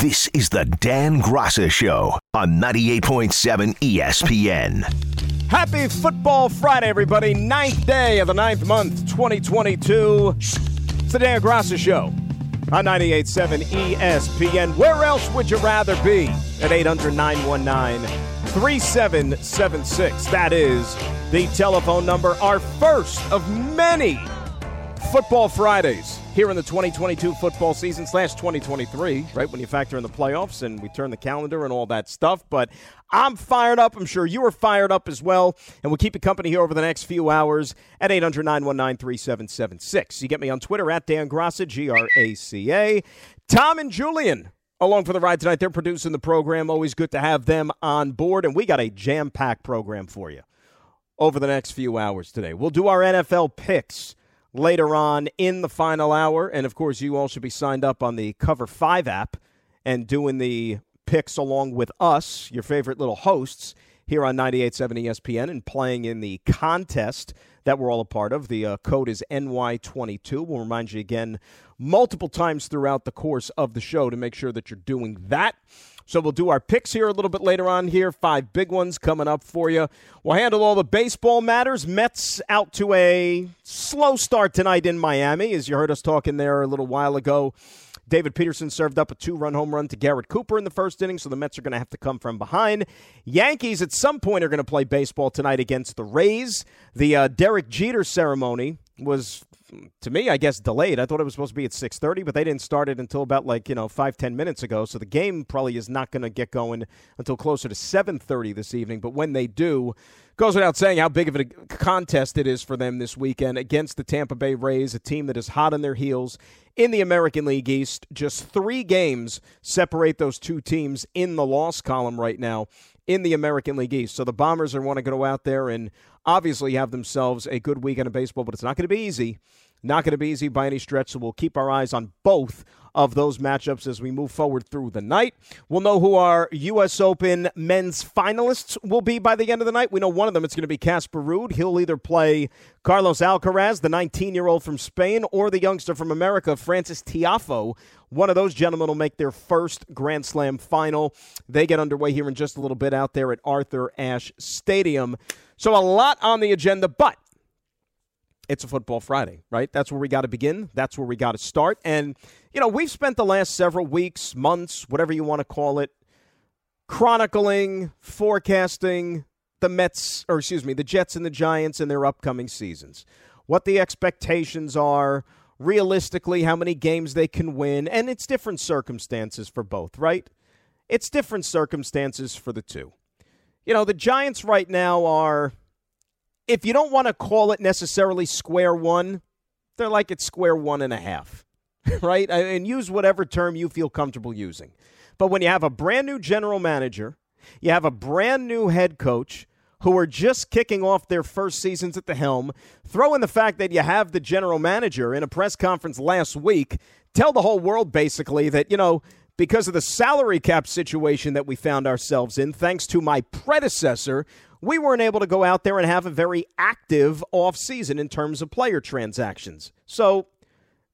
This is the Dan Graca Show on 98.7 ESPN. Happy Football Friday, everybody. Ninth day of the ninth month, 2022. It's the Dan Graca Show on 98.7 ESPN. Where else would you rather be? At 800 919 3776. That is the telephone number. Our first of many Football Fridays here in the 2022 football season slash 2023, right? When you factor in the playoffs and we turn the calendar and all that stuff. But I'm fired up. I'm sure you are fired up as well. And we'll keep you company here over the next few hours at 800 919 3776. You get me on Twitter at Dan Graca, G R A C A. Tom and Julian along for the ride tonight. They're producing the program. Always good to have them on board. And we got a jam packed program for you over the next few hours today. We'll do our NFL picks later on in the final hour. And of course, you all should be signed up on the Cover 5 app and doing the picks along with us, your favorite little hosts, here on 98.7 ESPN and playing in the contest that we're all a part of. The uh, code is NY22. We'll remind you again multiple times throughout the course of the show to make sure that you're doing that. So we'll do our picks here a little bit later on here. Five big ones coming up for you. We'll handle all the baseball matters. Mets out to a slow start tonight in Miami, as you heard us talking there a little while ago. David Peterson served up a two run home run to Garrett Cooper in the first inning, so the Mets are going to have to come from behind. Yankees at some point are going to play baseball tonight against the Rays. The uh, Derek Jeter ceremony was to me, I guess delayed. I thought it was supposed to be at 6:30, but they didn't start it until about like you know five ten minutes ago. So the game probably is not going to get going until closer to 7:30 this evening. But when they do, goes without saying how big of a contest it is for them this weekend against the Tampa Bay Rays, a team that is hot on their heels in the American League East. Just three games separate those two teams in the loss column right now in the American League East. So the Bombers are want to go out there and obviously have themselves a good weekend of baseball, but it's not going to be easy. Not going to be easy by any stretch, so we'll keep our eyes on both of those matchups as we move forward through the night. We'll know who our U.S. Open men's finalists will be by the end of the night. We know one of them, it's going to be Casper Ruud. He'll either play Carlos Alcaraz, the 19 year old from Spain, or the youngster from America, Frances Tiafoe. One of those gentlemen will make their first Grand Slam final. They get underway here in just a little bit out there at Arthur Ashe Stadium. So, a lot on the agenda, but it's a football Friday, right? That's where we got to begin. That's where we got to start. And, you know, we've spent the last several weeks, months, whatever you want to call it, chronicling, forecasting the Mets, or excuse me, the Jets and the Giants and their upcoming seasons. What the expectations are, realistically, how many games they can win. And it's different circumstances for both, right? It's different circumstances for the two. You know, the Giants right now are if you don't want to call it necessarily square one, they're like it's square one and a half, right? And use whatever term you feel comfortable using. But when you have a brand new general manager, you have a brand new head coach who are just kicking off their first seasons at the helm, throw in the fact that you have the general manager in a press conference last week tell the whole world basically that, you know, because of the salary cap situation that we found ourselves in, thanks to my predecessor, we weren't able to go out there and have a very active offseason in terms of player transactions. So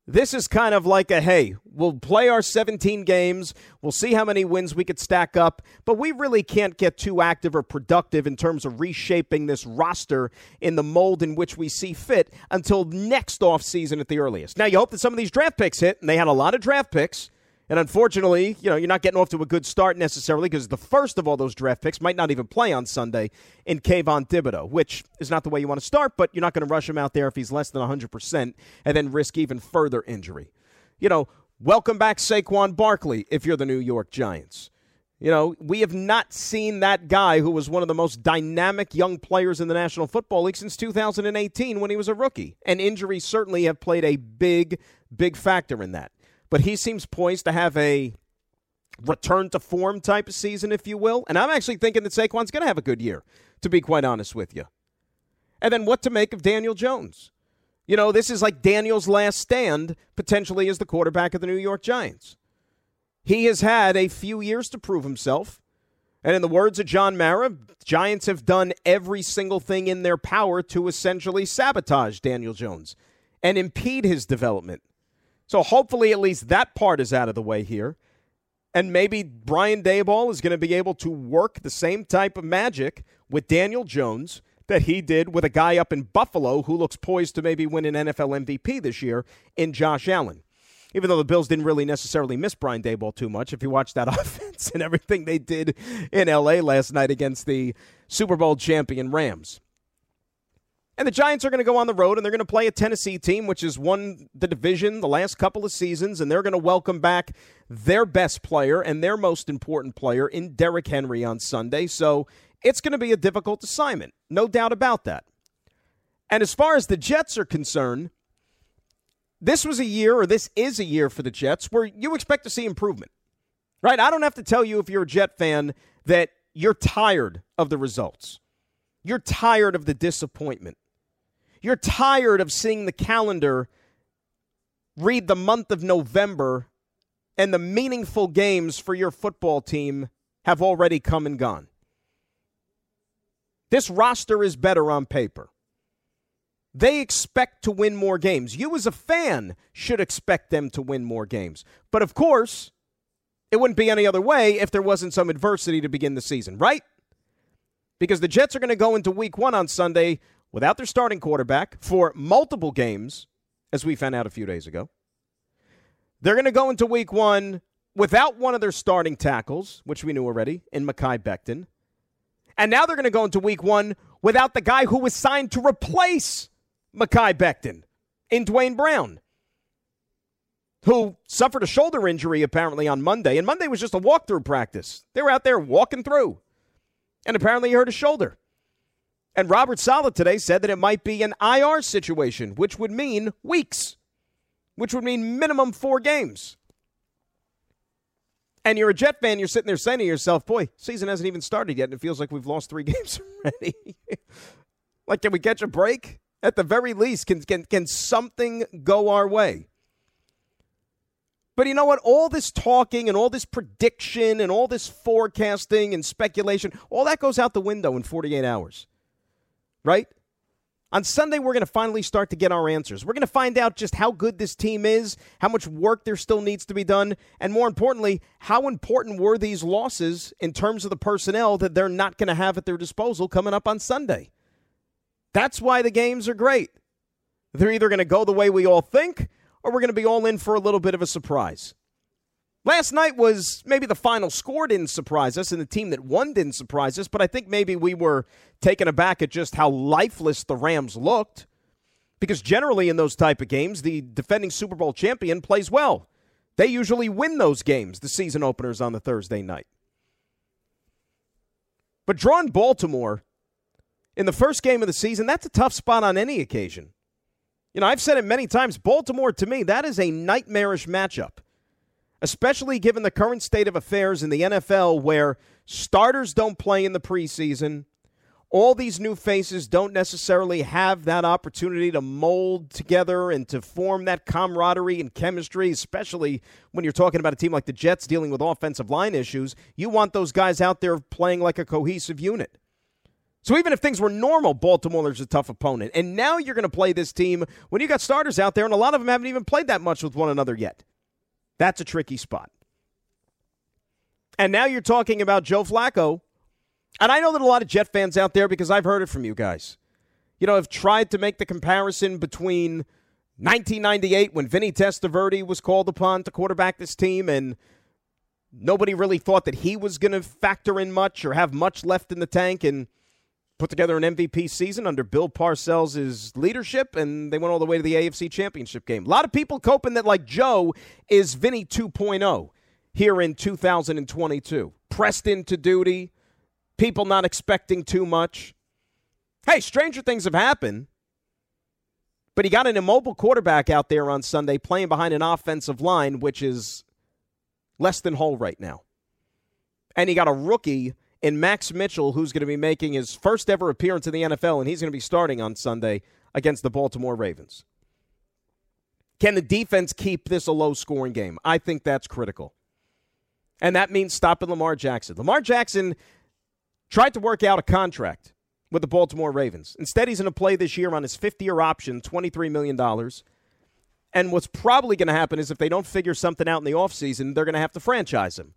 this is kind of like a hey, we'll play our 17 games, we'll see how many wins we could stack up, but we really can't get too active or productive in terms of reshaping this roster in the mold in which we see fit until next offseason at the earliest. Now, you hope that some of these draft picks hit, and they had a lot of draft picks. And unfortunately, you know, you're not getting off to a good start necessarily because the first of all those draft picks might not even play on Sunday in Kayvon Thibodeaux, which is not the way you want to start, but you're not going to rush him out there if he's less than 100% and then risk even further injury. You know, welcome back Saquon Barkley if you're the New York Giants. You know, we have not seen that guy who was one of the most dynamic young players in the National Football League since 2018 when he was a rookie. And injuries certainly have played a big, big factor in that but he seems poised to have a return to form type of season, if you will. And I'm actually thinking that Saquon's going to have a good year, to be quite honest with you. And then what to make of Daniel Jones? You know, this is like Daniel's last stand potentially as the quarterback of the New York Giants. He has had a few years to prove himself. And in the words of John Mara, Giants have done every single thing in their power to essentially sabotage Daniel Jones and impede his development. So hopefully, at least that part is out of the way here. And maybe Brian Daboll is going to be able to work the same type of magic with Daniel Jones that he did with a guy up in Buffalo who looks poised to maybe win an NFL MVP this year in Josh Allen. Even though the Bills didn't really necessarily miss Brian Daboll too much, if you watch that offense and everything they did in LA last night against the Super Bowl champion Rams. And the Giants are going to go on the road and they're going to play a Tennessee team, which has won the division the last couple of seasons, and they're going to welcome back their best player and their most important player in Derrick Henry on Sunday. So it's going to be a difficult assignment, no doubt about that. And as far as the Jets are concerned, this was a year, or this is a year for the Jets, where you expect to see improvement, right? I don't have to tell you if you're a Jet fan that you're tired of the results. You're tired of the disappointment. You're tired of seeing the calendar read the month of November and the meaningful games for your football team have already come and gone. This roster is better on paper. They expect to win more games. You, as a fan, should expect them to win more games. But of course, it wouldn't be any other way if there wasn't some adversity to begin the season, right? Because the Jets are going to go into week one on Sunday without their starting quarterback for multiple games, as we found out a few days ago. They're going to go into week one without one of their starting tackles, which we knew already, in Mekhi Becton. And now they're going to go into week one without the guy who was signed to replace Mekhi Becton in Duane Brown, who suffered a shoulder injury apparently on Monday. And Monday was just a walkthrough practice. They were out there walking through. And apparently he hurt his shoulder. And Robert Saleh today said that it might be an IR situation, which would mean weeks, which would mean minimum four games. And you're a Jet fan, you're sitting there saying to yourself, boy, season hasn't even started yet, and it feels like we've lost three games already. like, can we catch a break? At the very least, can, can, can something go our way? But you know what? All this talking and all this prediction and all this forecasting and speculation, all that goes out the window in 48 hours right? On Sunday, we're going to finally start to get our answers. We're going to find out just how good this team is, how much work there still needs to be done, and more importantly, how important were these losses in terms of the personnel that they're not going to have at their disposal coming up on Sunday. That's why the games are great. They're either going to go the way we all think, or we're going to be all in for a little bit of a surprise. Last night was maybe the final score didn't surprise us, and the team that won didn't surprise us, but I think maybe we were taken aback at just how lifeless the Rams looked. Because generally in those type of games, the defending Super Bowl champion plays well. They usually win those games, the season openers on the Thursday night. But drawing Baltimore in the first game of the season, that's a tough spot on any occasion. You know, I've said it many times Baltimore, to me, that is a nightmarish matchup especially given the current state of affairs in the NFL where starters don't play in the preseason. All these new faces don't necessarily have that opportunity to mold together and to form that camaraderie and chemistry, especially when you're talking about a team like the Jets dealing with offensive line issues. You want those guys out there playing like a cohesive unit. So even if things were normal, Baltimore is a tough opponent. And now you're going to play this team when you got starters out there, and a lot of them haven't even played that much with one another yet. That's a tricky spot. And now you're talking about Joe Flacco. And I know that a lot of Jet fans out there, because I've heard it from you guys, you know, have tried to make the comparison between 1998 when Vinny Testaverde was called upon to quarterback this team and nobody really thought that he was going to factor in much or have much left in the tank. And put together an MVP season under Bill Parcells' leadership, and they went all the way to the AFC Championship game. A lot of people coping that, like Joe, is Vinny 2.0 here in 2022. Pressed into duty, people not expecting too much. Hey, stranger things have happened. But he got an immobile quarterback out there on Sunday playing behind an offensive line, which is less than whole right now. And he got a rookie in Max Mitchell, who's going to be making his first ever appearance in the NFL, and he's going to be starting on Sunday against the Baltimore Ravens. Can the defense keep this a low scoring game? I think that's critical. And that means stopping Lamar Jackson. Lamar Jackson tried to work out a contract with the Baltimore Ravens. Instead, he's going to play this year on his fifth year option, $23 million. And what's probably going to happen is if they don't figure something out in the offseason, they're going to have to franchise him.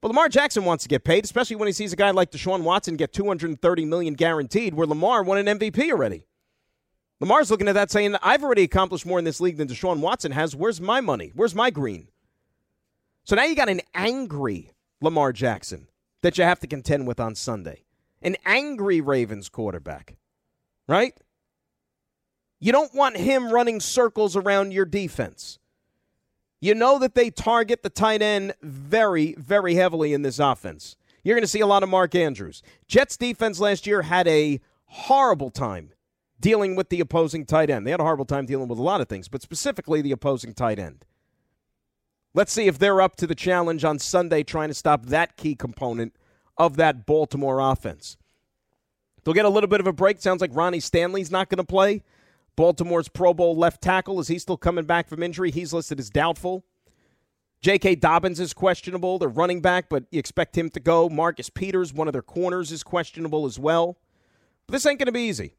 But Lamar Jackson wants to get paid, especially when he sees a guy like Deshaun Watson get 230 million guaranteed, where Lamar won an MVP already. Lamar's looking at that saying, I've already accomplished more in this league than Deshaun Watson has. Where's my money? Where's my green? So now you got an angry Lamar Jackson that you have to contend with on Sunday. An angry Ravens quarterback, right? You don't want him running circles around your defense. You know that they target the tight end very, very heavily in this offense. You're going to see a lot of Mark Andrews. Jets defense last year had a horrible time dealing with the opposing tight end. They had a horrible time dealing with a lot of things, but specifically the opposing tight end. Let's see if they're up to the challenge on Sunday trying to stop that key component of that Baltimore offense. They'll get a little bit of a break. Sounds like Ronnie Stanley's not going to play. Baltimore's Pro Bowl left tackle, is he still coming back from injury? He's listed as doubtful. J.K. Dobbins is questionable. They're running back, but you expect him to go. Marcus Peters, one of their corners, is questionable as well. But this ain't going to be easy.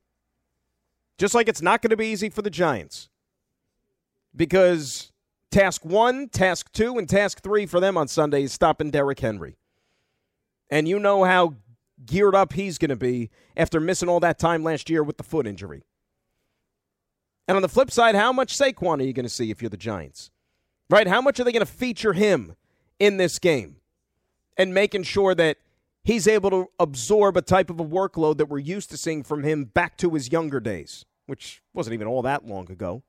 Just like it's not going to be easy for the Giants. Because task one, task two, and task three for them on Sunday is stopping Derrick Henry. And you know how geared up he's going to be after missing all that time last year with the foot injury. And on the flip side, how much Saquon are you going to see if you're the Giants? Right? How much are they going to feature him in this game? And making sure that he's able to absorb a type of a workload that we're used to seeing from him back to his younger days, which wasn't even all that long ago.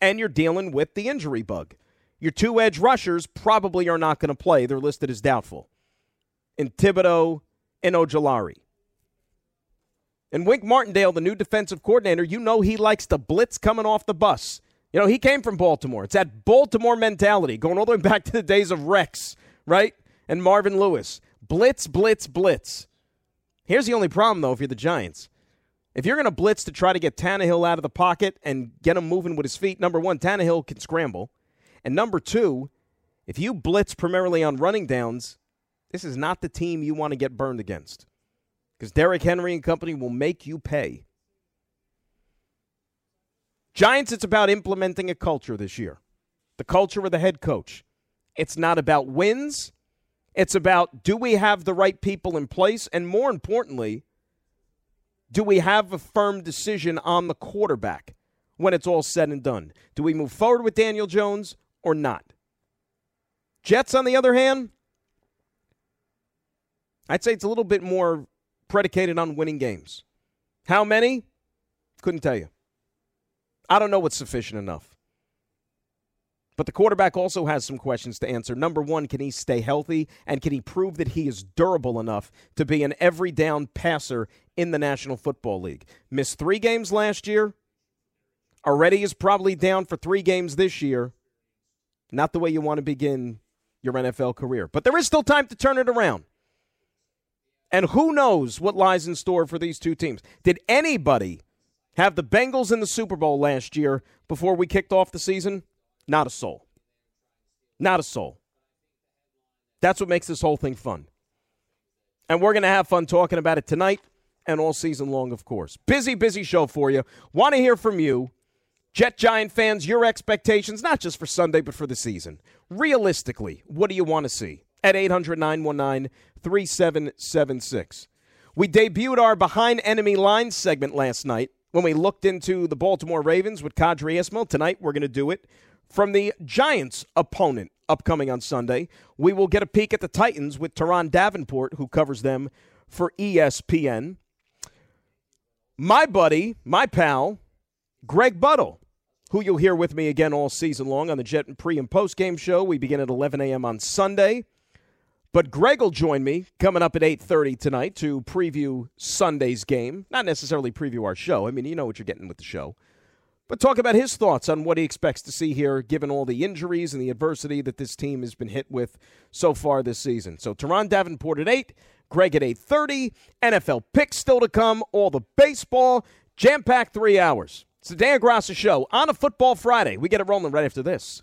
And you're dealing with the injury bug. Your two edge rushers probably are not going to play. They're listed as doubtful. In Thibodeaux and Ojulari. And Wink Martindale, the new defensive coordinator, you know he likes the blitz coming off the bus. You know, he came from Baltimore. It's that Baltimore mentality, going all the way back to the days of Rex, right? And Marvin Lewis. Blitz, blitz, blitz. Here's the only problem, though, if you're the Giants. If you're going to blitz to try to get Tannehill out of the pocket and get him moving with his feet, number one, Tannehill can scramble. And number two, if you blitz primarily on running downs, this is not the team you want to get burned against because Derrick Henry and company will make you pay. Giants, it's about implementing a culture this year. The culture of the head coach. It's not about wins. It's about do we have the right people in place? And more importantly, do we have a firm decision on the quarterback when it's all said and done? Do we move forward with Daniel Jones or not? Jets, on the other hand, I'd say it's a little bit more predicated on winning games. How many? Couldn't tell you. I don't know what's sufficient enough. But the quarterback also has some questions to answer. Number one, can he stay healthy? And can he prove that he is durable enough to be an every down passer in the National Football League? Missed three games last year. Already is probably down for three games this year. Not the way you want to begin your NFL career. But there is still time to turn it around. And who knows what lies in store for these two teams? Did anybody have the Bengals in the Super Bowl last year before we kicked off the season? Not a soul. Not a soul. That's what makes this whole thing fun. And we're going to have fun talking about it tonight and all season long, of course. Busy, busy show for you. Want to hear from you, Jet Giant fans, your expectations, not just for Sunday, but for the season. Realistically, what do you want to see? At 800 919 3776. We debuted our Behind Enemy Lines segment last night when we looked into the Baltimore Ravens with Qadry Ismail. Tonight, we're going to do it from the Giants' opponent upcoming on Sunday. We will get a peek at the Titans with Turron Davenport, who covers them for ESPN. My buddy, my pal, Greg Buttle, who you'll hear with me again all season long on the Jet and pre and post game show. We begin at 11 a.m. on Sunday. But Greg will join me coming up at 8:30 tonight to preview Sunday's game. Not necessarily preview our show. I mean, you know what you're getting with the show. but talk about his thoughts on what he expects to see here, given all the injuries and the adversity that this team has been hit with so far this season. So Turron Davenport at 8, Greg at 8.30, NFL picks still to come, all the baseball, jam-packed three hours. It's the Dan Graca Show on a Football Friday. We get it rolling right after this.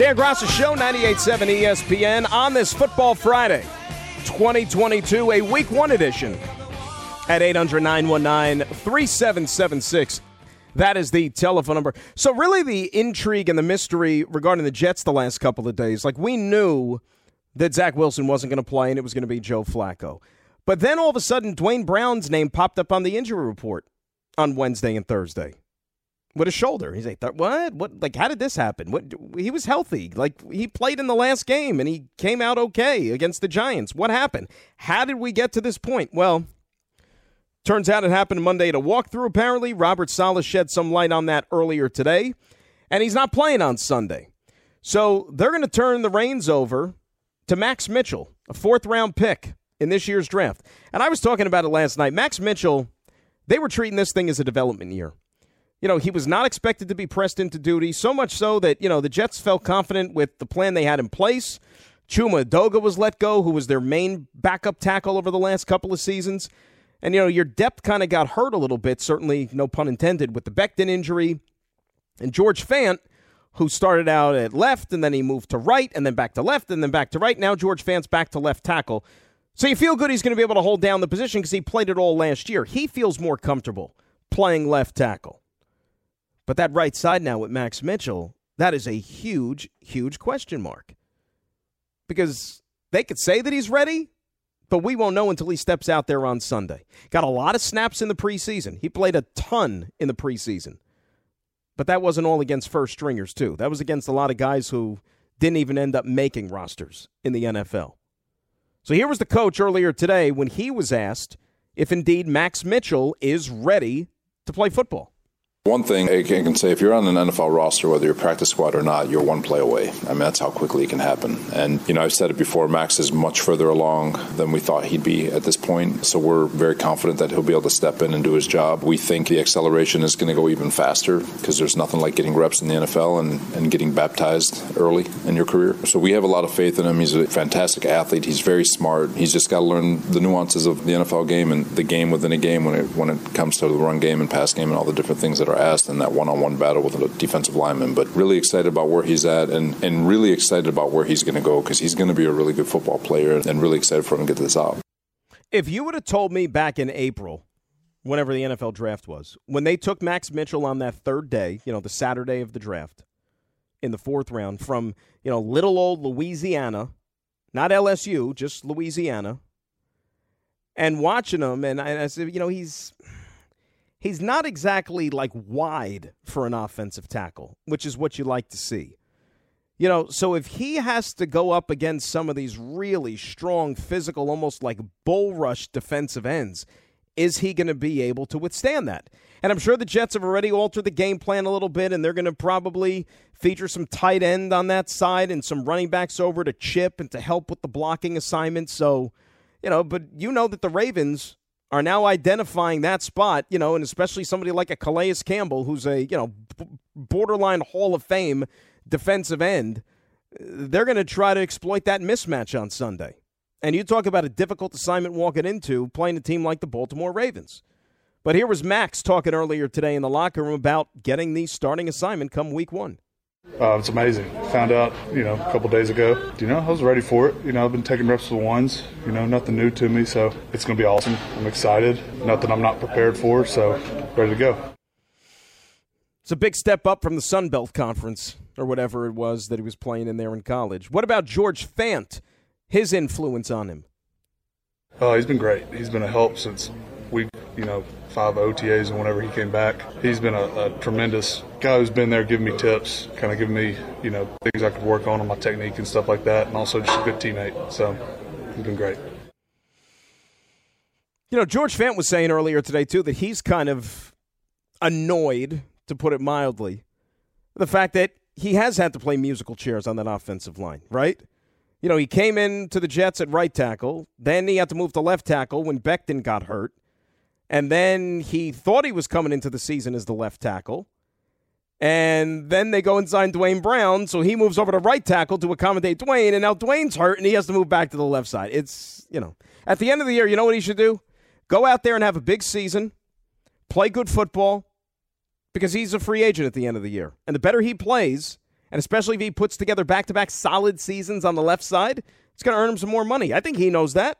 Dan Graca Show, 98.7 ESPN on this Football Friday, 2022, a Week 1 edition at 800 919 3776. That is the telephone number. So, really, the intrigue and the mystery regarding the Jets the last couple of days, like we knew that Zach Wilson wasn't going to play and it was going to be Joe Flacco. But then all of a sudden, Duane Brown's name popped up on the injury report on Wednesday and Thursday with a shoulder. He's like, what? What? Like, how did this happen? What? He was healthy. Like, he played in the last game and he came out okay against the Giants. What happened? How did we get to this point? Well, turns out it happened Monday at a walkthrough. Apparently, Robert Saleh shed some light on that earlier today, and he's not playing on Sunday. So they're going to turn the reins over to Max Mitchell, a fourth round pick in this year's draft. And I was talking about it last night. Max Mitchell, they were treating this thing as a development year you know, he was not expected to be pressed into duty, so much so that, you know, the Jets felt confident with the plan they had in place. Chuma Edoga was let go, who was their main backup tackle over the last couple of seasons. And, you know, your depth kind of got hurt a little bit, certainly, no pun intended, with the Becton injury. And George Fant, who started out at left and then he moved to right and then back to left and then back to right. Now George Fant's back to left tackle. So you feel good he's going to be able to hold down the position because he played it all last year. He feels more comfortable playing left tackle. But that right side now with Max Mitchell, that is a huge, huge question mark. Because they could say that he's ready, but we won't know until he steps out there on Sunday. Got a lot of snaps in the preseason. He played a ton in the preseason. But that wasn't all against first stringers, too. That was against a lot of guys who didn't even end up making rosters in the NFL. So here was the coach earlier today when he was asked if indeed Max Mitchell is ready to play football. One thing I can say, if you're on an NFL roster, whether you're practice squad or not, you're one play away. I mean, that's how quickly it can happen. And, you know, I've said it before, Max is much further along than we thought he'd be at this point. So we're very confident that he'll be able to step in and do his job. We think the acceleration is going to go even faster because there's nothing like getting reps in the NFL and, and getting baptized early in your career. So we have a lot of faith in him. He's a fantastic athlete. He's very smart. He's just got to learn the nuances of the NFL game and the game within a game when it, when it comes to the run game and pass game and all the different things that asked in that one-on-one battle with a defensive lineman. But really excited about where he's at, and and really excited about where he's going to go because he's going to be a really good football player, and really excited for him to get this out. If you would have told me back in April, whenever the NFL draft was, when they took Max Mitchell on that third day, you know, the Saturday of the draft, in the fourth round from you know little old Louisiana, not LSU, just Louisiana, and watching him, and I said, you know, he's he's not exactly like wide for an offensive tackle, which is what you like to see. You know, so if he has to go up against some of these really strong, physical, almost like bull rush defensive ends, is he going to be able to withstand that? And I'm sure the Jets have already altered the game plan a little bit, and they're going to probably feature some tight end on that side and some running backs over to chip and to help with the blocking assignments. So, you know, but you know that the Ravens are now identifying that spot, you know, and especially somebody like a Calais Campbell, who's a, you know, borderline Hall of Fame defensive end. They're going to try to exploit that mismatch on Sunday. And you talk about a difficult assignment walking into playing a team like the Baltimore Ravens. But here was Max talking earlier today in the locker room about getting the starting assignment come week one. Uh, it's amazing. Found out, you know, a couple days ago. You know, I was ready for it. You know, I've been taking reps with the ones. You know, nothing new to me, so it's going to be awesome. I'm excited. Nothing I'm not prepared for, so ready to go. It's a big step up from the Sun Belt Conference or whatever it was that he was playing in there in college. What about George Fant? His influence on him? Oh, he's been great. He's been a help since we, you know, five OTAs and whenever he came back. He's been a, a tremendous guy who's been there giving me tips, kind of giving me, you know, things I could work on on my technique and stuff like that, and also just a good teammate. So he's been great. You know, George Fant was saying earlier today, too, that he's kind of annoyed, to put it mildly, the fact that he has had to play musical chairs on that offensive line, right? You know, he came in to the Jets at right tackle. Then he had to move to left tackle when Becton got hurt. And then he thought he was coming into the season as the left tackle. And then they go and sign Duane Brown, so he moves over to right tackle to accommodate Duane, and now Duane's hurt and he has to move back to the left side. It's, you know, at the end of the year, you know what he should do? Go out there and have a big season, play good football, because he's a free agent at the end of the year. And the better he plays, and especially if he puts together back to back solid seasons on the left side, it's going to earn him some more money. I think he knows that.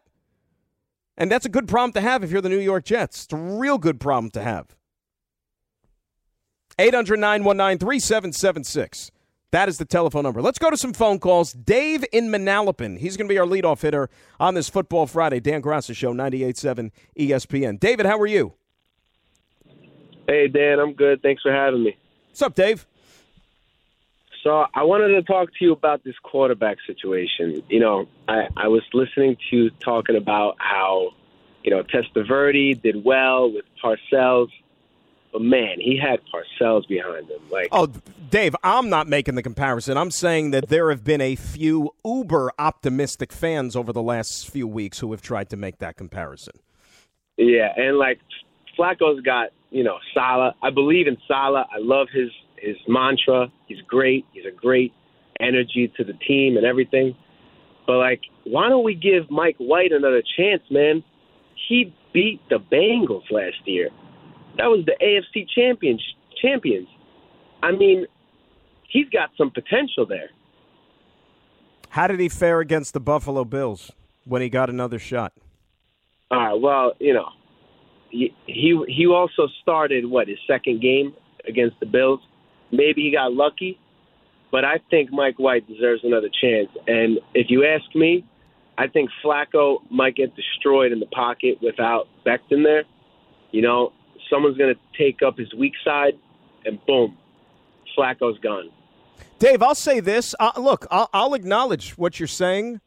And that's a good problem to have if you're the New York Jets. It's a real good problem to have. 800 919 3776. That is the telephone number. Let's go to some phone calls. Dave in Manalapan. He's going to be our leadoff hitter on this Football Friday. Dan Graca Show, 98.7 ESPN. David, how are you? Hey, Dan, I'm good. Thanks for having me. What's up, Dave? So I wanted to talk to you about this quarterback situation. You know, I, I was listening to you talking about how, you know, Testaverde did well with Parcells. But man, he had Parcells behind him. Like, oh, Dave, I'm not making the comparison. I'm saying that there have been a few uber optimistic fans over the last few weeks who have tried to make that comparison. Yeah, and like Flacco's got you know Saleh. I believe in Saleh. I love his his mantra. He's great. He's a great energy to the team and everything. But like, why don't we give Mike White another chance, man? He beat the Bengals last year. That was the AFC champions. Champions. I mean, he's got some potential there. How did he fare against the Buffalo Bills when he got another shot? All right. Well, you know, he he he also started what his second game against the Bills. Maybe he got lucky, but I think Mike White deserves another chance. And if you ask me, I think Flacco might get destroyed in the pocket without Becton there. You know, someone's going to take up his weak side, and boom, Flacco's gone. Dave, I'll say this. Uh, look, I'll, I'll acknowledge what you're saying.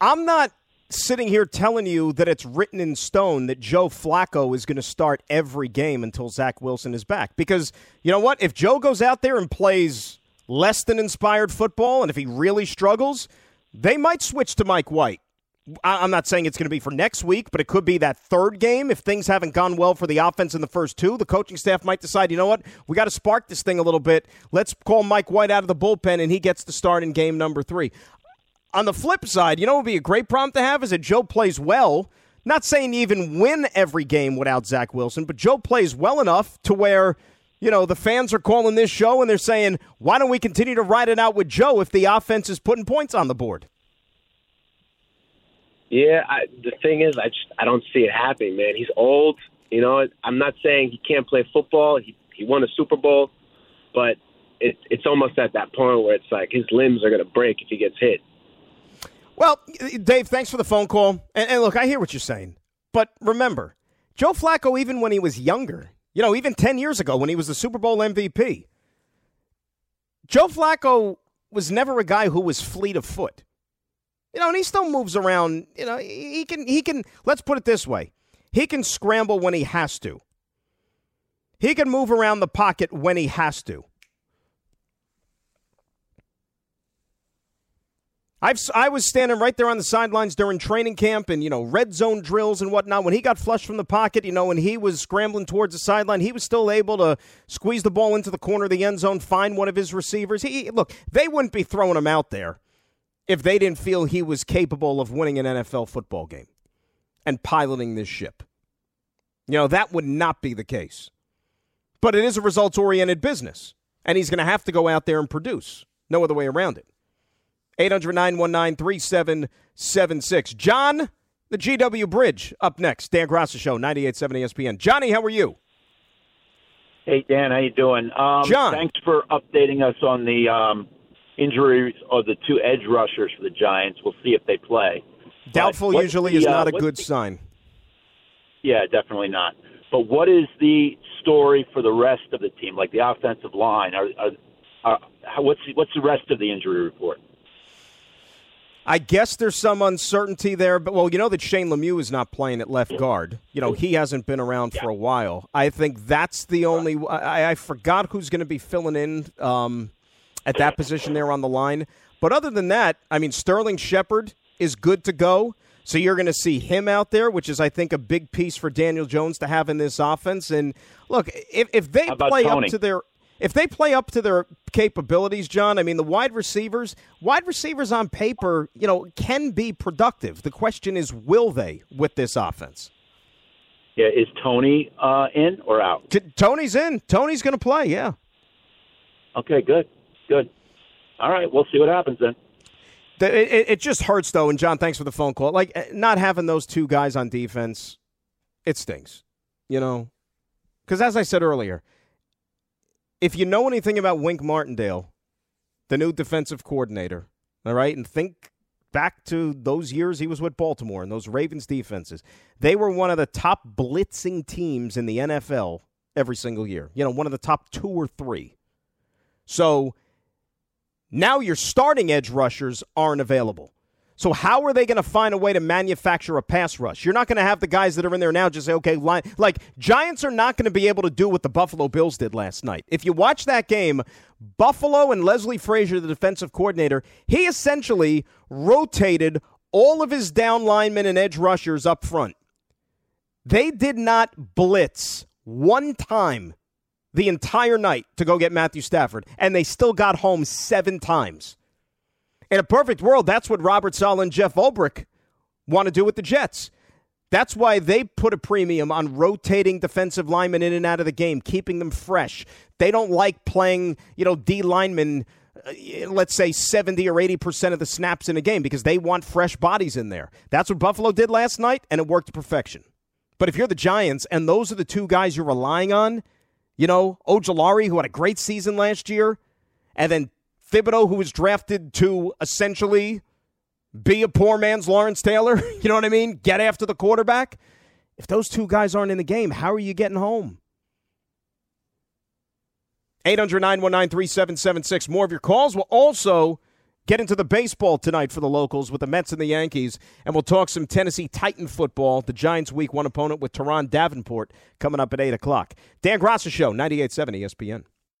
I'm not sitting here telling you that it's written in stone that Joe Flacco is going to start every game until Zach Wilson is back. Because you know what? If Joe goes out there and plays less than inspired football, and if he really struggles, they might switch to Mike White. I'm not saying it's going to be for next week, but it could be that third game. If things haven't gone well for the offense in the first two, the coaching staff might decide, you know what, we got to spark this thing a little bit. Let's call Mike White out of the bullpen, and he gets the start in game number three. On the flip side, you know what would be a great problem to have is that Joe plays well. Not saying even win every game without Zach Wilson, but Joe plays well enough to where, you know, the fans are calling this show and they're saying, why don't we continue to ride it out with Joe if the offense is putting points on the board? Yeah, I, the thing is, I just I don't see it happening, man. He's old. You know, I'm not saying he can't play football. He he won a Super Bowl, but it, it's almost at that point where it's like his limbs are going to break if he gets hit. Well, Dave, thanks for the phone call. And, and look, I hear what you're saying. But remember, Joe Flacco, even when he was younger, you know, even 10 years ago when he was the Super Bowl MVP, Joe Flacco was never a guy who was fleet of foot. You know, and he still moves around. You know, he can, he can, let's put it this way he can scramble when he has to. He can move around the pocket when he has to. I've, I was standing right there on the sidelines during training camp and, you know, red zone drills and whatnot. When he got flushed from the pocket, you know, when he was scrambling towards the sideline, he was still able to squeeze the ball into the corner of the end zone, find one of his receivers. He, look, they wouldn't be throwing him out there if they didn't feel he was capable of winning an NFL football game and piloting this ship. You know, that would not be the case. But it is a results oriented business, and he's going to have to go out there and produce. No other way around it. 800 919 3776. John, the GW Bridge, up next. Dan Graca Show, 98.7 ESPN. Johnny, how are you? Hey, Dan, how you doing? Um, John. Thanks for updating us on the um, injuries of the two edge rushers for the Giants. We'll see if they play. Doubtful usually the, is uh, not a good the- sign. Yeah, definitely not. But what is the story for the rest of the team, like the offensive line? Are, are, are what's the, what's the rest of the injury report? I guess there's some uncertainty there, but well, you know that Shane Lemieux is not playing at left guard. You know he hasn't been around for a while. I think that's the only. I, I forgot who's going to be filling in um, at that position there on the line. But other than that, I mean Sterling Shepard is good to go. So you're going to see him out there, which is I think a big piece for Daniel Jones to have in this offense. And look, if if they play Tony? up to their if they play up to their capabilities, John, I mean, the wide receivers, wide receivers on paper, you know, can be productive. The question is, will they with this offense? Yeah, is Tony uh, in or out? T- Tony's in. Tony's going to play. Yeah. Okay, good, good. All right, we'll see what happens then. The- It, it, it just hurts though, and John, thanks for the phone call. Like eh, not having those two guys on defense, it stings. You know, because as I said earlier, if you know anything about Wink Martindale, the new defensive coordinator, all right, and think back to those years he was with Baltimore and those Ravens defenses, they were one of the top blitzing teams in the NFL every single year. You know, one of the top two or three. So now your starting edge rushers aren't available. So how are they going to find a way to manufacture a pass rush? You're not going to have the guys that are in there now just say, okay, line. Like Giants are not going to be able to do what the Buffalo Bills did last night. If you watch that game, Buffalo and Leslie Frazier, the defensive coordinator, he essentially rotated all of his down linemen and edge rushers up front. They did not blitz one time the entire night to go get Matthew Stafford, and they still got home seven times. In a perfect world, that's what Robert Saleh and Jeff Ulbrich want to do with the Jets. That's why they put a premium on rotating defensive linemen in and out of the game, keeping them fresh. They don't like playing, you know, D linemen, uh, let's say 70 or 80% of the snaps in a game because they want fresh bodies in there. That's what Buffalo did last night, and it worked to perfection. But if you're the Giants and those are the two guys you're relying on, you know, Ojulari, who had a great season last year, and then Thibodeaux, who was drafted to essentially be a poor man's Lawrence Taylor. You know what I mean? Get after the quarterback. If those two guys aren't in the game, how are you getting home? 800 919 3776. More of your calls. We'll also get into the baseball tonight for the locals with the Mets and the Yankees, and we'll talk some Tennessee Titan football. The Giants' week one opponent with Turron Davenport coming up at 8 o'clock. Dan Graca Show, 98.7 ESPN.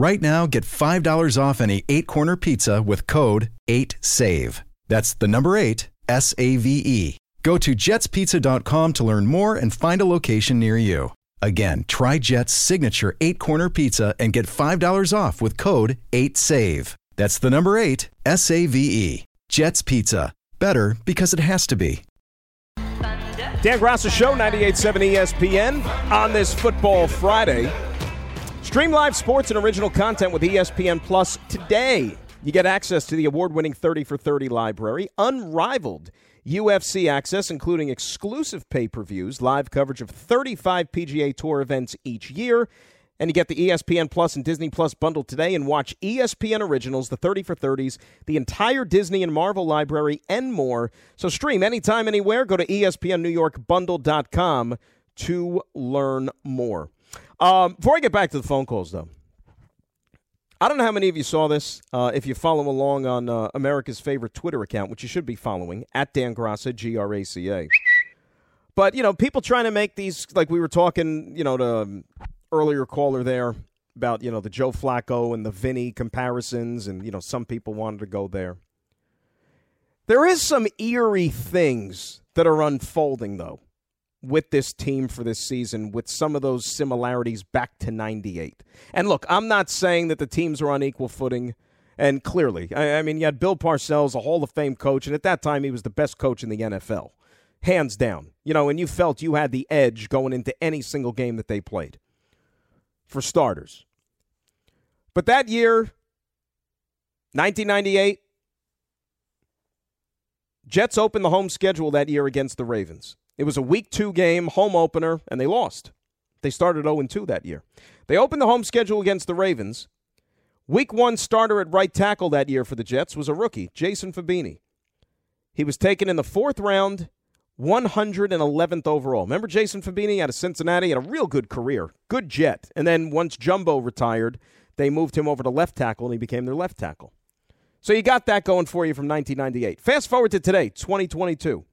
Right now, get $5 off any eight corner pizza with code 8SAVE. That's the number eight, S A V E. Go to jetspizza.com to learn more and find a location near you. Again, try Jet's signature eight corner pizza and get $5 off with code 8SAVE. That's the number eight, S A V E. Jet's Pizza. Better because it has to be. Dan Graca Show, 98.7 ESPN on this Football Friday. Stream live sports and original content with ESPN Plus today. You get access to the award winning 30 for 30 library, unrivaled UFC access, including exclusive pay per views, live coverage of 35 PGA Tour events each year. And you get the ESPN Plus and Disney Plus bundle today and watch ESPN Originals, the 30 for 30s, the entire Disney and Marvel library, and more. So stream anytime, anywhere. Go to ESPNNewYorkBundle.com to learn more. Um, before I get back to the phone calls, though, I don't know how many of you saw this. Uh, if you follow along on uh, America's favorite Twitter account, which you should be following, at Dan Graca, G R A C A. But, you know, people trying to make these, like we were talking, you know, to earlier caller there about, you know, the Joe Flacco and the Vinny comparisons, and, you know, some people wanted to go there. There is some eerie things that are unfolding, though with this team for this season with some of those similarities back to 98. And look, I'm not saying that the teams are on equal footing. And clearly, I, I mean, you had Bill Parcells, a Hall of Fame coach, and at that time he was the best coach in the NFL, hands down. You know, and you felt you had the edge going into any single game that they played, for starters. But that year, 1998, Jets opened the home schedule that year against the Ravens. It was a week two game, home opener, and they lost. They started 0 2 that year. They opened the home schedule against the Ravens. Week one starter at right tackle that year for the Jets was a rookie, Jason Fabini. He was taken in the fourth round, 111th overall. Remember Jason Fabini out of Cincinnati? Had a real good career, good jet. And then once Jumbo retired, they moved him over to left tackle, and he became their left tackle. So you got that going for you from 1998. Fast forward to today, 2022.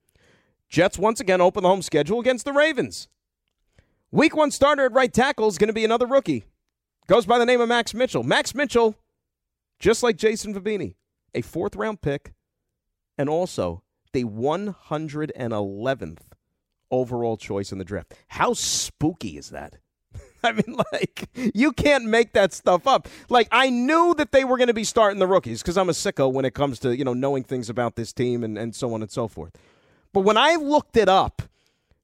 Jets once again open the home schedule against the Ravens. Week one starter at right tackle is going to be another rookie. Goes by the name of Max Mitchell. Max Mitchell, just like Jason Fabini, a fourth round pick and also the 111th overall choice in the draft. How spooky is that? I mean, like, you can't make that stuff up. Like, I knew that they were going to be starting the rookies because I'm a sicko when it comes to, you know, knowing things about this team and, and so on and so forth. But when I looked it up,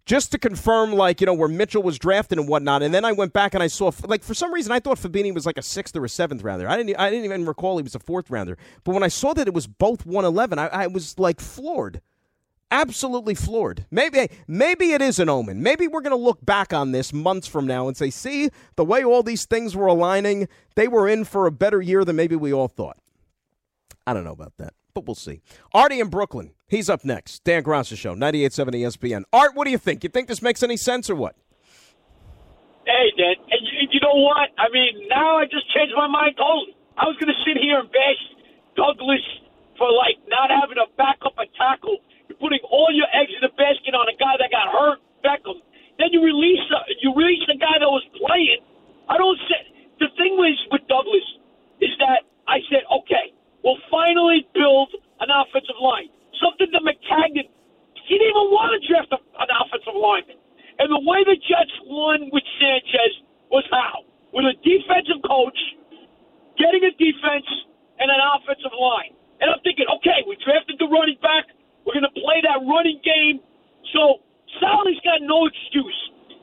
just to confirm, like, you know, where Mitchell was drafted and whatnot, and then I went back and I saw, like, for some reason, I thought Fabini was like a sixth or a seventh rounder. I didn't, I didn't even recall he was a fourth rounder. But when I saw that it was both 111, I, I was like floored. Absolutely floored. Maybe, maybe it is an omen. Maybe we're going to look back on this months from now and say, see, the way all these things were aligning, they were in for a better year than maybe we all thought. I don't know about that but we'll see. Artie in Brooklyn, he's up next. Dan Graca Show, 98.7 ESPN. Art, what do you think? You think this makes any sense or what? Hey, Dan, you, you know what? I mean, now I just changed my mind totally. I was going to sit here and bash Douglas for, like, not having a backup a tackle. You're putting all your eggs in the basket on a guy that got hurt, Becton. Then you release uh, you release the guy that was playing. I don't say the thing was with Douglas is that I said, okay, will finally build an offensive line. Something that Maccagnan, he didn't even want to draft a, an offensive lineman. And the way the Jets won with Sanchez was how? With a defensive coach, getting a defense, and an offensive line. And I'm thinking, okay, we drafted the running back. We're going to play that running game. So Saleh's got no excuse.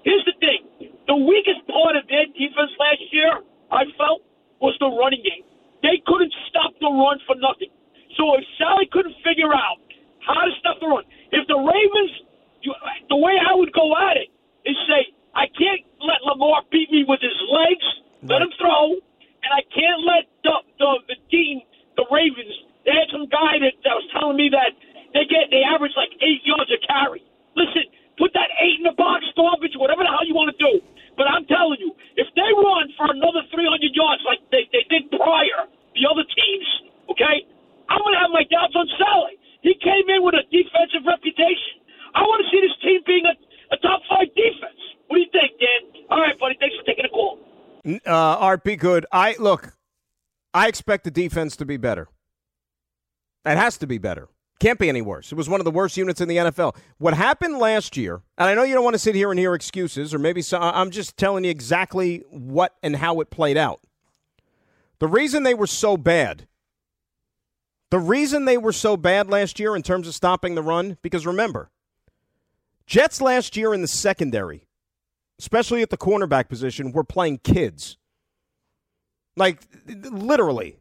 Here's the thing. The weakest part of their defense last year, I felt, was the running game. They couldn't stop the run for nothing. So if Saleh couldn't figure out how to stop the run, if the Ravens, you, the way I would go at it is say, I can't let Lamar beat me with his legs. Let him throw, and I can't let the the, the team, the Ravens. They had some guy that, that was telling me that they get they average like eight yards a carry. Listen, put that eight in the box, garbage, whatever the hell you want to do. But I'm telling you, if they run for another 300 yards like they, they did prior, the other teams, okay, I'm going to have my doubts on Saleh. He came in with a defensive reputation. I want to see this team being a, a top five defense. What do you think, Dan? All right, buddy. Thanks for taking a call. Be good. I look. I expect the defense to be better. It has to be better. Can't be any worse. It was one of the worst units in the NFL. What happened last year, and I know you don't want to sit here and hear excuses, or maybe so, I'm just telling you exactly what and how it played out. The reason they were so bad, the reason they were so bad last year in terms of stopping the run, because remember, Jets last year in the secondary, especially at the cornerback position, were playing kids. Like, literally,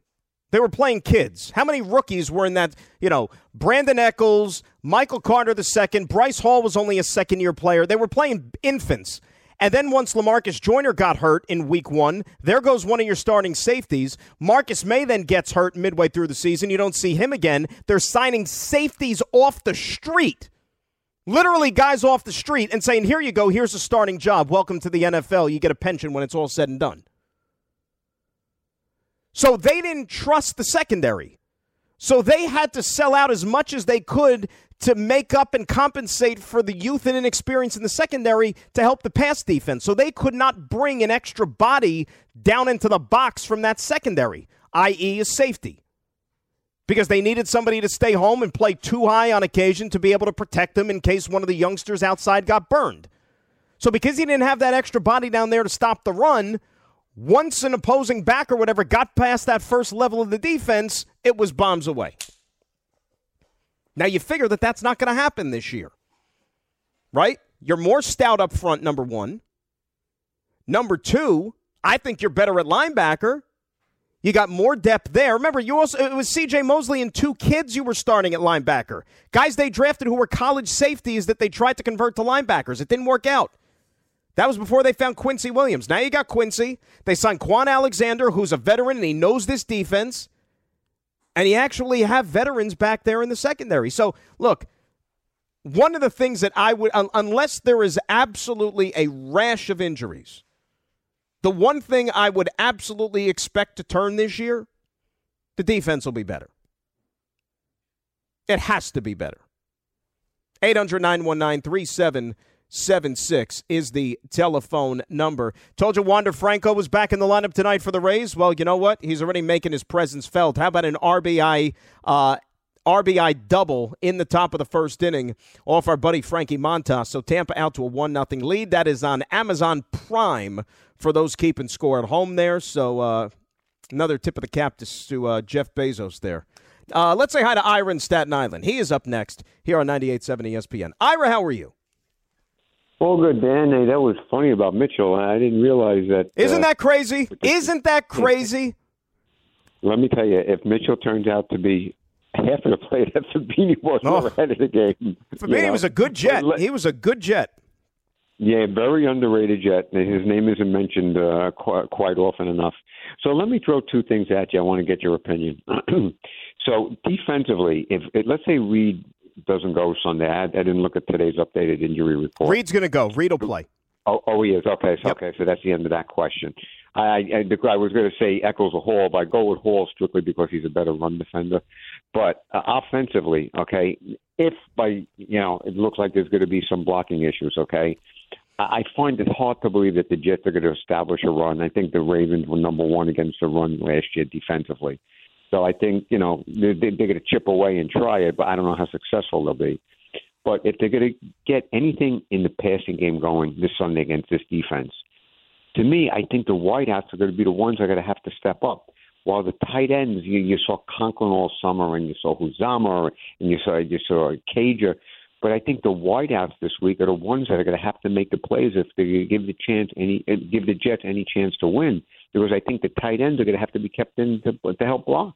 they were playing kids. How many rookies were in that? You know, Brandon Echols, Michael Carter II, Bryce Hall was only a second year player. They were playing infants. And then once Lamarcus Joyner got hurt in week one, there goes one of your starting safeties. Marcus Maye then gets hurt midway through the season. You don't see him again. They're signing safeties off the street. Literally, guys off the street and saying, Here you go, here's a starting job. Welcome to the NFL. You get a pension when it's all said and done. So they didn't trust the secondary. So they had to sell out as much as they could to make up and compensate for the youth and inexperience in the secondary to help the pass defense. So they could not bring an extra body down into the box from that secondary, i.e., a safety. Because they needed somebody to stay home and play too high on occasion to be able to protect them in case one of the youngsters outside got burned. So because he didn't have that extra body down there to stop the run, once an opposing back or whatever got past that first level of the defense, it was bombs away. Now you figure that that's not going to happen this year, right? You're more stout up front, number one. Number two, I think you're better at linebacker. You got more depth there. Remember, you also it was C.J. Mosley and two kids you were starting at linebacker. Guys they drafted who were college safeties that they tried to convert to linebackers. It didn't work out. That was before they found Quincy Williams. Now you got Quincy. They signed Kwon Alexander, who's a veteran and he knows this defense. And he actually have veterans back there in the secondary. So, look, one of the things that I would, unless there is absolutely a rash of injuries, the one thing I would absolutely expect to turn this year, the defense will be better. It has to be better. 800 919 Seven six is the telephone number. Told you Wander Franco was back in the lineup tonight for the Rays. Well, you know what? He's already making his presence felt. How about an RBI uh, RBI double in the top of the first inning off our buddy Frankie Montas. So Tampa out to a 1 0 lead. That is on Amazon Prime for those keeping score at home there. So uh, another tip of the cap to, to uh, Jeff Bezos there. Uh, let's say hi to Ira in Staten Island. He is up next here on 98.7 ESPN. Ira, how are you? All good, Dan. Hey, that was funny about Mitchell. I didn't realize that. Isn't uh, that crazy? Isn't that crazy? Let me tell you, if Mitchell turns out to be half of the play that Fabini was oh. ahead of the game. Fabini was a good jet. he was a good jet. Yeah, very underrated jet. His name isn't mentioned uh, quite, quite often enough. So let me throw two things at you. I want to get your opinion. so defensively, if let's say Reed doesn't go Sunday. I, I didn't look at today's updated injury report. Reed's going to go. Reed will play. Oh, oh, he is. Okay, so, yep. okay, so that's the end of that question. I, I, I was going to say Echols or Hall, but I go with Hall strictly because he's a better run defender. But uh, offensively, okay, if by you know it looks like there's going to be some blocking issues, okay, I, I find it hard to believe that the Jets are going to establish a run. I think the Ravens were number one against the run last year defensively. So I think you know they're, they're going to chip away and try it, but I don't know how successful they'll be. But if they're going to get anything in the passing game going this Sunday against this defense, to me, I think the wideouts are going to be the ones that are going to have to step up. While the tight ends, you, you saw Conklin all summer, and you saw Uzomah, and you saw you saw Cager, but I think the wideouts this week are the ones that are going to have to make the plays if they give the chance any give the Jets any chance to win because I think the tight ends are going to have to be kept in to, to help block.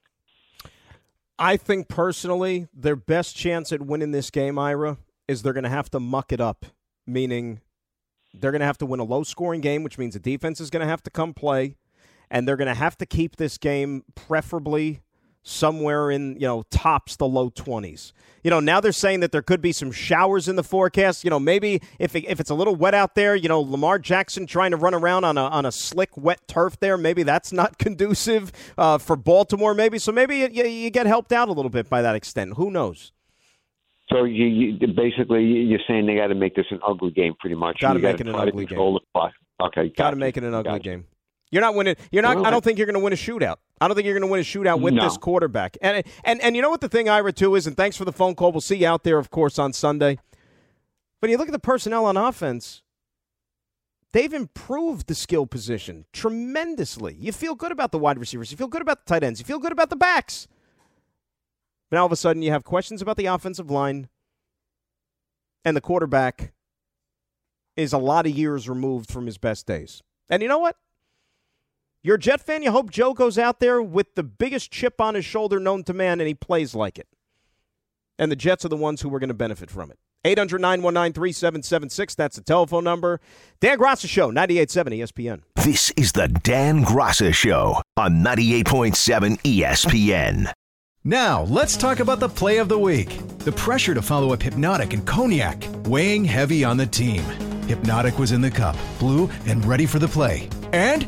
I think personally, their best chance at winning this game, Ira, is they're going to have to muck it up, meaning They're going to have to win a low scoring game, which means the defense is going to have to come play, and they're going to have to keep this game preferably somewhere in, you know, tops the low 20s. You know, now they're saying that there could be some showers in the forecast. You know, maybe if, it, if it's a little wet out there, you know, Lamar Jackson trying to run around on a, on a slick, wet turf there, maybe that's not conducive uh, for Baltimore, maybe. So maybe you, you get helped out a little bit by that extent. Who knows? So you, you basically you're saying they got to make this an ugly game, pretty much. Got to make it an ugly game. Okay, got to make it an ugly gotcha. game. You're not winning. You're not. I don't think you're going to win a shootout. I don't think you're going to win a shootout with no. this quarterback. And and and you know what the thing, Ira, too is. And thanks for the phone call. We'll see you out there, of course, on Sunday. But you look at the personnel on offense. They've improved the skill position tremendously. You feel good about the wide receivers. You feel good about the tight ends. You feel good about the backs. But now all of a sudden, you have questions about the offensive line, and the quarterback is a lot of years removed from his best days. And you know what? You're a Jet fan. You hope Joe goes out there with the biggest chip on his shoulder known to man and he plays like it. And the Jets are the ones who are going to benefit from it. 800 919 3776. That's the telephone number. Dan Graca Show, 98.7 ESPN. This is the Dan Graca Show on 98.7 ESPN. Now, let's talk about the play of the week. The pressure to follow up Hpnotiq and Cognac, weighing heavy on the team. Hpnotiq was in the cup, blue, and ready for the play. And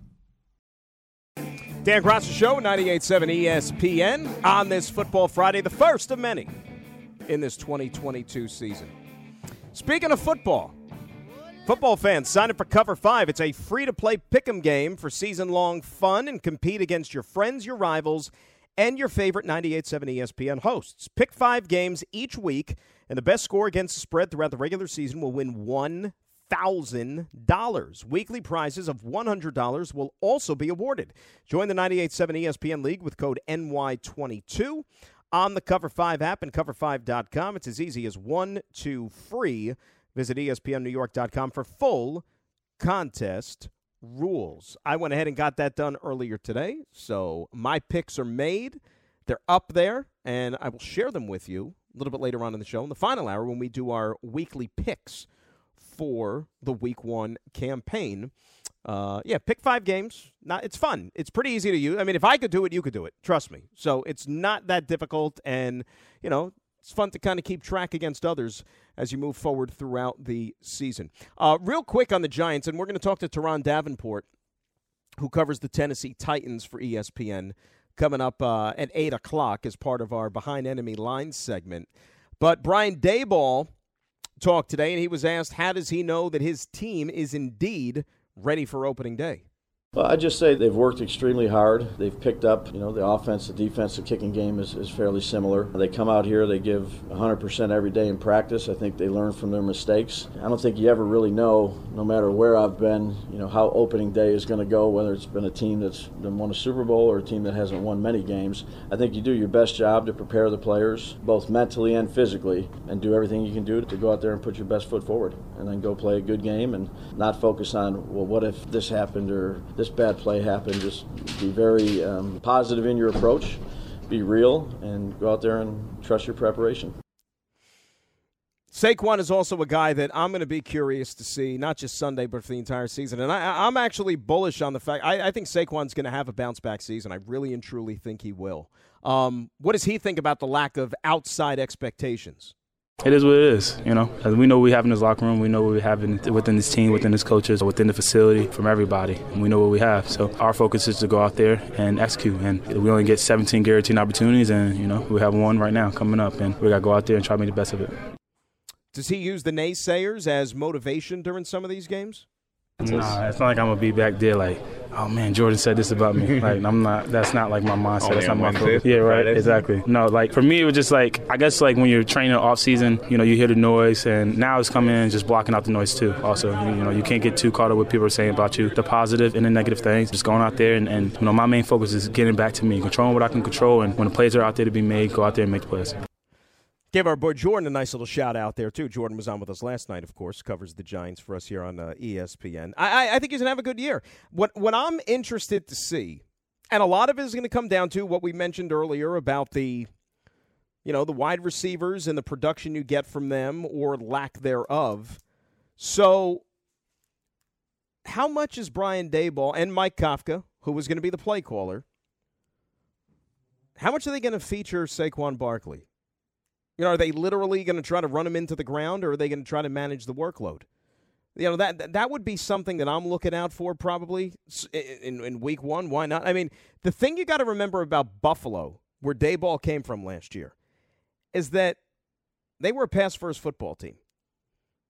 Dan Graca Show, 98.7 ESPN on this Football Friday, the first of many in this 2022 season. Speaking of football, football fans, sign up for Cover 5. It's a free-to-play pick'em game for season-long fun and compete against your friends, your rivals, and your favorite 98.7 ESPN hosts. Pick five games each week, and the best score against the spread throughout the regular season will win one $1,000. Weekly prizes of $100 will also be awarded. Join the 98.7 ESPN League with code NY22 on the Cover 5 app and cover5.com. It's as easy as one, two, free. Visit ESPNNewYork.com for full contest rules. I went ahead and got that done earlier today, so my picks are made. They're up there, and I will share them with you a little bit later on in the show in the final hour when we do our weekly picks for the week one campaign. Uh, yeah, pick five games. Not, it's fun. It's pretty easy to use. I mean, if I could do it, you could do it. Trust me. So it's not that difficult, and you know, it's fun to kind of keep track against others as you move forward throughout the season. Uh, real quick on the Giants, and we're going to talk to Turron Davenport, who covers the Tennessee Titans for ESPN, coming up uh, at eight o'clock as part of our Behind Enemy Lines segment. But Brian Daboll talk today, and he was asked, How does he know that his team is indeed ready for opening day? Well, I just say they've worked extremely hard. They've picked up, you know, the offense, the defense, the kicking game is, is fairly similar. They come out here, they give 100% every day in practice. I think they learn from their mistakes. I don't think you ever really know, no matter where I've been, you know, how opening day is going to go, whether it's been a team that's been won a Super Bowl or a team that hasn't won many games. I think you do your best job to prepare the players, both mentally and physically, and do everything you can do to go out there and put your best foot forward and then go play a good game and not focus on, well, what if this happened or this bad play happened. Just be very um, positive in your approach, be real, and go out there and trust your preparation. Saquon is also a guy that I'm going to be curious to see, not just Sunday, but for the entire season. And I, am actually bullish on the fact I, I think Saquon's going to have a bounce back season. I really and truly think he will. Um, what does he think about the lack of outside expectations? It is what it is, you know. As we know we have in this locker room. We know what we have in, within this team, within this coaches, within the facility, from everybody. And we know what we have. So our focus is to go out there and execute. And we only get 17 guaranteed opportunities, and you know we have one right now coming up, and we got to go out there and try to make the best of it. Does he use the naysayers as motivation during some of these games? Nah, it's not like I'm gonna be back there like, oh man, Jordan said this about me. like I'm not. That's not like my mindset. Only that's not my focus. Yeah, right. Fridays. Exactly. No, like for me, it was just like I guess like when you're training off season, you know, you hear the noise, and now it's coming in just blocking out the noise too. Also, you, you know, you can't get too caught up with people are saying about you, the positive and the negative things. Just going out there and, and you know, my main focus is getting back to me, controlling what I can control, and when the plays are out there to be made, go out there and make the plays. Give our boy Jordan a nice little shout out there too. Jordan was on with us last night, of course, covers the Giants for us here on uh, ESPN. I, I, I think he's gonna have a good year. What what I'm interested to see, and a lot of it is to come down to what we mentioned earlier about the, you know, the wide receivers and the production you get from them or lack thereof. So, how much is Brian Daboll and Mike Kafka, who was going to be the play caller, how much are they going to feature Saquon Barkley? You know, are they literally going to try to run him into the ground, or are they going to try to manage the workload? You know that that would be something that I'm looking out for probably in, in week one. Why not? I mean, the thing you got to remember about Buffalo, where Daboll came from last year, is that they were a pass first football team.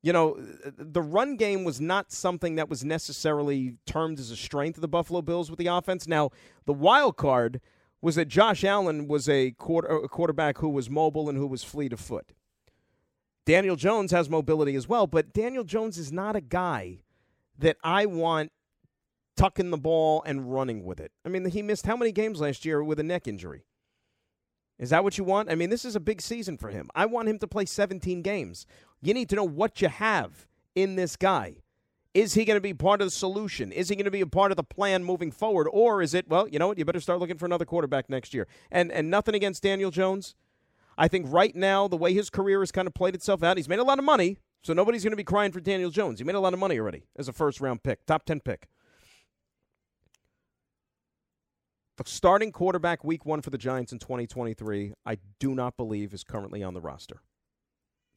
You know, the run game was not something that was necessarily termed as a strength of the Buffalo Bills with the offense. Now, the wild card was that Josh Allen was a, quarter, a quarterback who was mobile and who was fleet of foot. Daniel Jones has mobility as well, but Daniel Jones is not a guy that I want tucking the ball and running with it. I mean, he missed how many games last year with a neck injury? Is that what you want? I mean, this is a big season for him. I want him to play 17 games. You need to know what you have in this guy. Is he going to be part of the solution? Is he going to be a part of the plan moving forward? Or is it, well, you know what, you better start looking for another quarterback next year? And and nothing against Daniel Jones. I think right now, the way his career has kind of played itself out, he's made a lot of money, so nobody's going to be crying for Daniel Jones. He made a lot of money already as a first round pick, top 10 pick. The starting quarterback week one for the Giants in 2023, I do not believe is currently on the roster.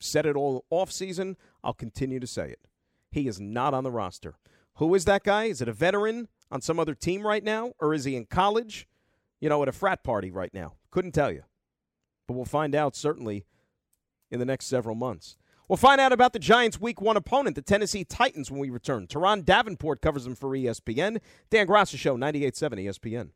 Said it all off season. I'll continue to say it. He is not on the roster. Who is that guy? Is it a veteran on some other team right now? Or is he in college, you know, at a frat party right now? Couldn't tell you. But we'll find out certainly in the next several months. We'll find out about the Giants' Week One opponent, the Tennessee Titans, when we return. Turron Davenport covers them for ESPN. Dan Graca Show, 98.7 ESPN.